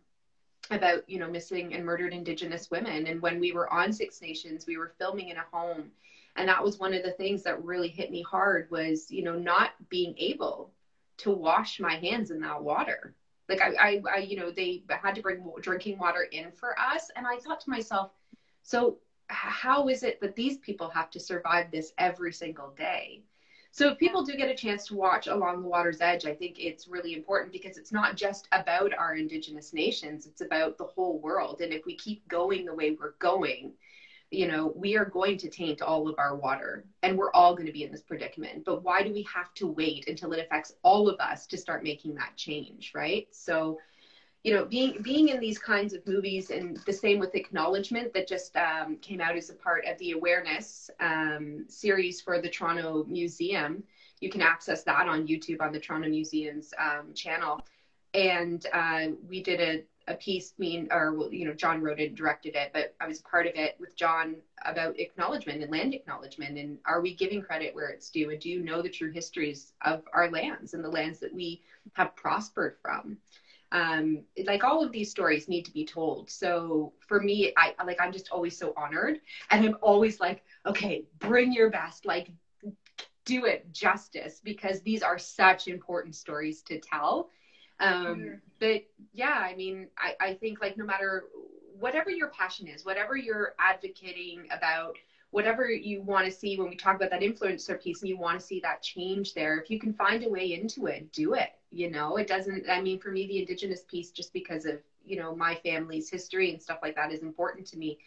about you know missing and murdered indigenous women. And when we were on six nations we were filming in a home and that was one of the things that really hit me hard was you know not being able to wash my hands in that water. Like I, I, I you know they had to bring drinking water in for us. And i thought to myself so how is it that these people have to survive this every single day? So if people do get a chance to watch along the water's edge i think it's really important because it's not just about our indigenous nations. It's about the whole world. And if we keep going the way we're going you know, we are going to taint all of our water and we're all going to be in this predicament. But why do we have to wait until it affects all of us to start making that change, right? So, you know, being being in these kinds of movies and the same with acknowledgement that just um, came out as a part of the awareness um, series for the Toronto Museum. You can access that on YouTube on the Toronto Museum's um, channel. And uh, we did a a piece mean or you know john wrote it directed it but i was part of it with john about acknowledgement and land acknowledgement and are we giving credit where it's due and do you know the true histories of our lands and the lands that we have prospered from? Um, like all of these stories need to be told. So for me i like i'm just always so honored and i'm always like okay bring your best like do it justice because these are such important stories to tell um, mm-hmm. But yeah, I mean, I, I think like no matter whatever your passion is, whatever you're advocating about, whatever you want to see when we talk about that influencer piece and you want to see that change there, if you can find a way into it, do it. You know, it doesn't, I mean, for me, the Indigenous piece, just because of, you know, my family's history and stuff like that is important to me.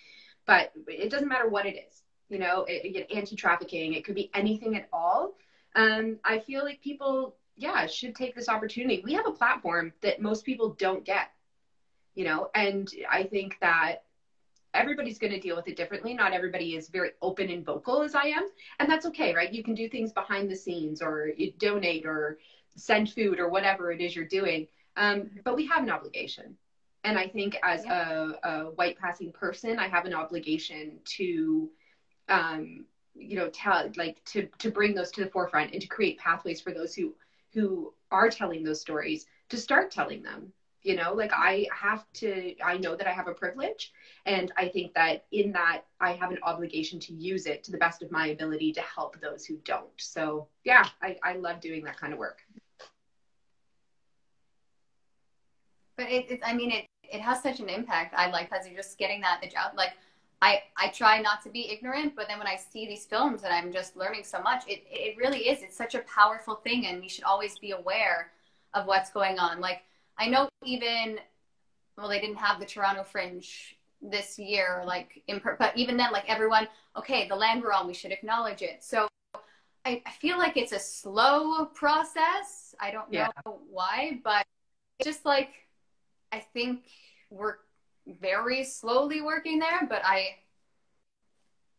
But it doesn't matter what it is, you know, anti trafficking, it could be anything at all. Um, I feel like people yeah, should take this opportunity. We have a platform that most people don't get, you know, and I think that everybody's going to deal with it differently. Not everybody is very open and vocal as I am, and that's okay, right? You can do things behind the scenes or donate or send food or whatever it is you're doing. Um, but we have an obligation. And I think as yeah. a, a, white passing person, I have an obligation to, um, you know, tell like to to bring those to the forefront and to create pathways for those who who are telling those stories to start telling them. You know like i have to i know that i have a privilege and i think that in that i have an obligation to use it to the best of my ability to help those who don't. So yeah i, I love doing that kind of work. But it, it i mean it it has such an impact. I like as you're just getting that out like I, I try not to be ignorant, but then when I see these films and I'm just learning so much, it, it really is. It's such a powerful thing, and we should always be aware of what's going on. Like, I know even, well, they didn't have the Toronto Fringe this year, like, in, but even then, like, everyone, okay, the land we're on, we should acknowledge it. So I, I feel like it's a slow process. I don't know yeah. why, but just like, I think we're very slowly working there, but I,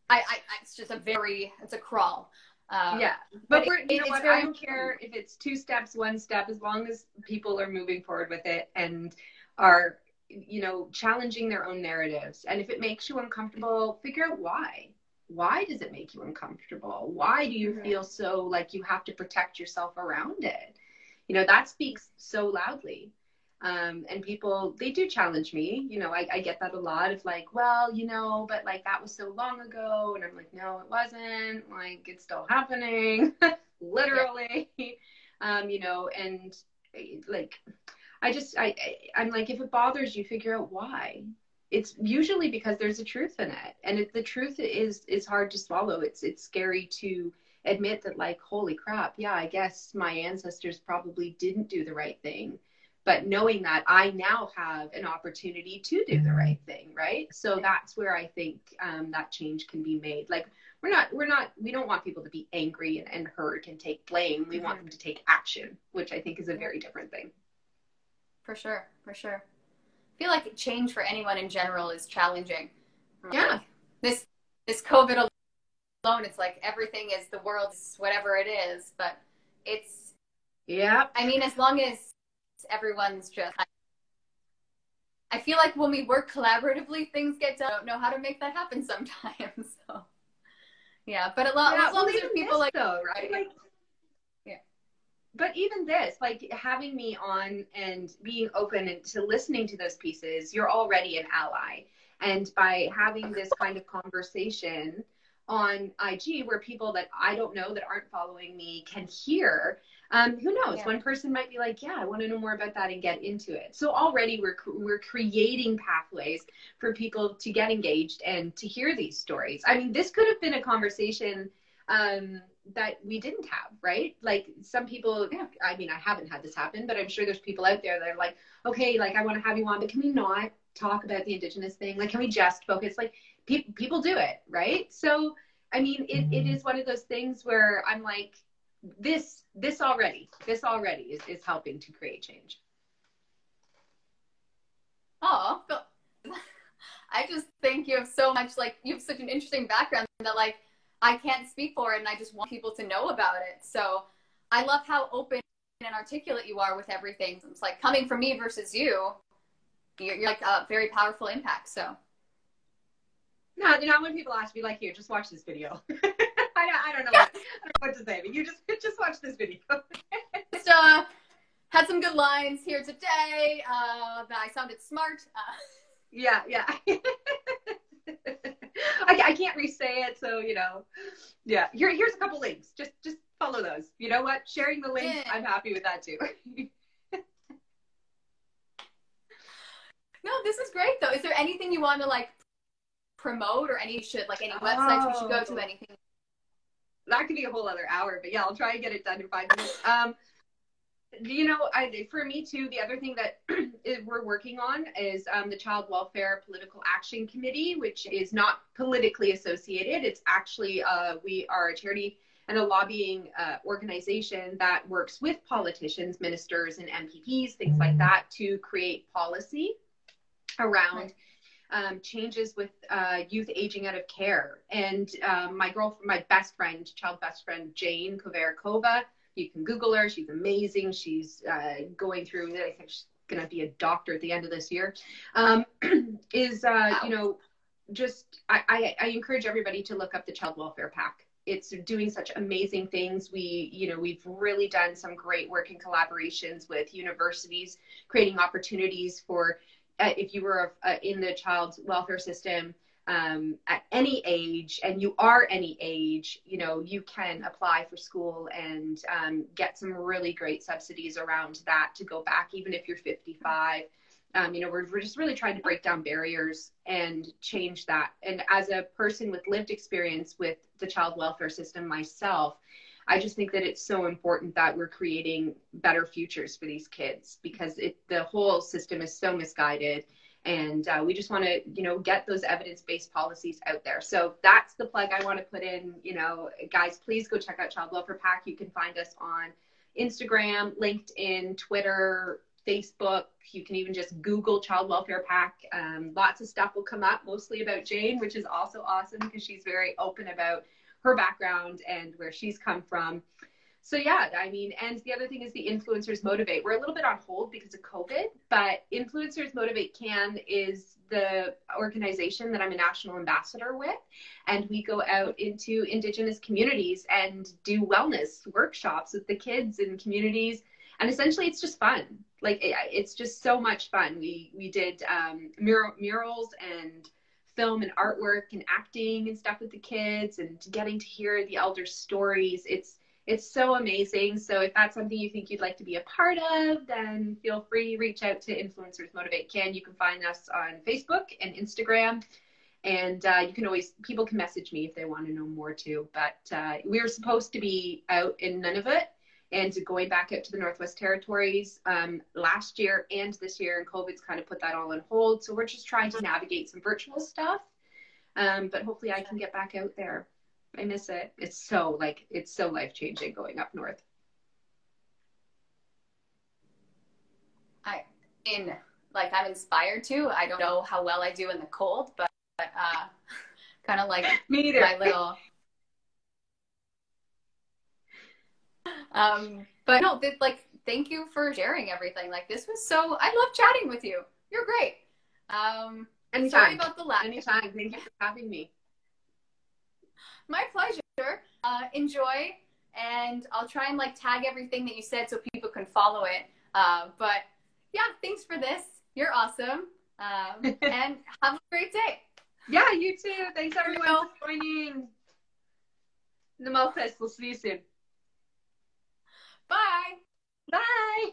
I, I it's just a very, it's a crawl. Um, yeah, but, but we're, you know what? Very, I don't care if it's two steps, one step, as long as people are moving forward with it and are, you know, challenging their own narratives. And if it makes you uncomfortable, figure out why. Why does it make you uncomfortable? Why do you mm-hmm. feel so like you have to protect yourself around it? You know, that speaks so loudly. Um, and people they do challenge me you know I, I get that a lot of like well you know but like that was so long ago and i'm like no it wasn't like it's still happening literally. Um, you know and like i just I, I i'm like if it bothers you figure out why. It's usually because there's a truth in it and it, the truth is is hard to swallow. It's it's scary to admit that like holy crap yeah i guess my ancestors probably didn't do the right thing but knowing that I now have an opportunity to do the mm-hmm. right thing, right? So that's where I think um, that change can be made. Like we're not, we're not, we don't want people to be angry and, and hurt and take blame. We mm-hmm. want them to take action, which I think is a very different thing. For sure, for sure. I feel like change for anyone in general is challenging. Yeah. Like this this COVID alone, it's like everything is the world's whatever it is, but it's yeah. I mean, as long as everyone's just I feel like when we work collaboratively, things get done. I don't know how to make that happen sometimes. So, yeah, but a lot, yeah, as long well, as people like, though, right? Like, yeah. But even this, like having me on and being open and to listening to those pieces, you're already an ally. And by having this kind of conversation on IG, where people that I don't know that aren't following me can hear, um, who knows? Yeah. One person might be like, "Yeah, I want to know more about that and get into it." So already we're we're creating pathways for people to get engaged and to hear these stories. I mean, this could have been a conversation um, that we didn't have, right? Like some people, yeah, I mean, I haven't had this happen, but I'm sure there's people out there that are like, "Okay, like I want to have you on, but can we not talk about the indigenous thing? Like, can we just focus?" Like pe- people do it, right? So. I mean, it, it is one of those things where I'm like, this this already this already is, is helping to create change. Oh i just think you have so much like you have such an interesting background that like i can't speak for it and i just want people to know about it. So i love how open and articulate you are with everything. It's like coming from me versus you you're, you're like a very powerful impact so. No, not when people ask me like here just watch this video I, I don't know what, what to say, but you just just watch this video. just uh, had some good lines here today. Uh, that I sounded smart. Uh, yeah, yeah. I, I can't re-say it, so you know. Yeah, here here's a couple links. Just just follow those. You know what? Sharing the links, yeah. I'm happy with that too. no, this is great though. Is there anything you want to like promote or any should like any websites we should go to? Oh. Anything that could be a whole other hour, but yeah, I'll try and get it done in five minutes. Um, you know, I, for me too, the other thing that we're working on is um, the Child Welfare Political Action Committee, which is not politically associated. It's actually, uh, we are a charity and a lobbying uh, organization that works with politicians, ministers, and MPPs, things like that, to create policy around. Right um, changes with uh, youth aging out of care. And um, my girlfriend, my best friend, child best friend, Jane Kovarikova, you can Google her. She's amazing. She's uh, going through, I think she's going to be a doctor at the end of this year. Um, is, uh, wow. you know, just, I, I, I, encourage everybody to look up the Child Welfare PAC it's doing such amazing things. We, you know, we've really done some great work in collaborations with universities, creating opportunities for if you were uh, in the child welfare system um, at any age and you are any age, you know, you can apply for school and um, get some really great subsidies around that to go back, even if you're 55. Um, you know, we're, we're just really trying to break down barriers and change that. And as a person with lived experience with the child welfare system myself, I just think that it's so important that we're creating better futures for these kids because it, the whole system is so misguided. And uh, we just want to you know get those evidence-based policies out there. So that's the plug i want to put in you know guys please go check out child welfare PAC. You can find us on instagram linkedin twitter facebook. You can even just google child welfare PAC. Um, lots of stuff will come up mostly about jane which is also awesome because she's very open about her background and where she's come from so yeah, I mean, and the other thing is the influencers motivate. We're a little bit on hold because of COVID, but influencers motivate can is the organization that I'm a national ambassador with, and we go out into indigenous communities and do wellness workshops with the kids in communities, and essentially it's just fun. Like it's just so much fun. We we did um, mural, murals and film and artwork and acting and stuff with the kids and getting to hear the elders' stories. It's it's so amazing. So if that's something you think you'd like to be a part of, then feel free reach out to Influencers Motivate Can. You can find us on Facebook and Instagram. And uh, you can always, people can message me if they want to know more too. But uh, we were supposed to be out in Nunavut and going back out to the Northwest Territories um, last year and this year, and COVID's kind of put that all on hold. So we're just trying to navigate some virtual stuff. Um, but hopefully I can get back out there. I miss it. It's so like it's so life changing going up north. I in like I'm inspired to. I don't know how well I do in the cold, but, but uh, kind of like Me my little. Um, but no, like thank you for sharing everything. Like this was so. I love chatting with you. You're great. Um, Anytime. sorry about the laugh. Anytime. Thank you for having me. My pleasure. Uh, enjoy, and I'll try and like tag everything that you said so people can follow it. Uh, but yeah, thanks for this. You're awesome, um, and have a great day. Yeah, you too. Thanks everyone for joining. The Maltese. We'll see you soon. Bye. Bye.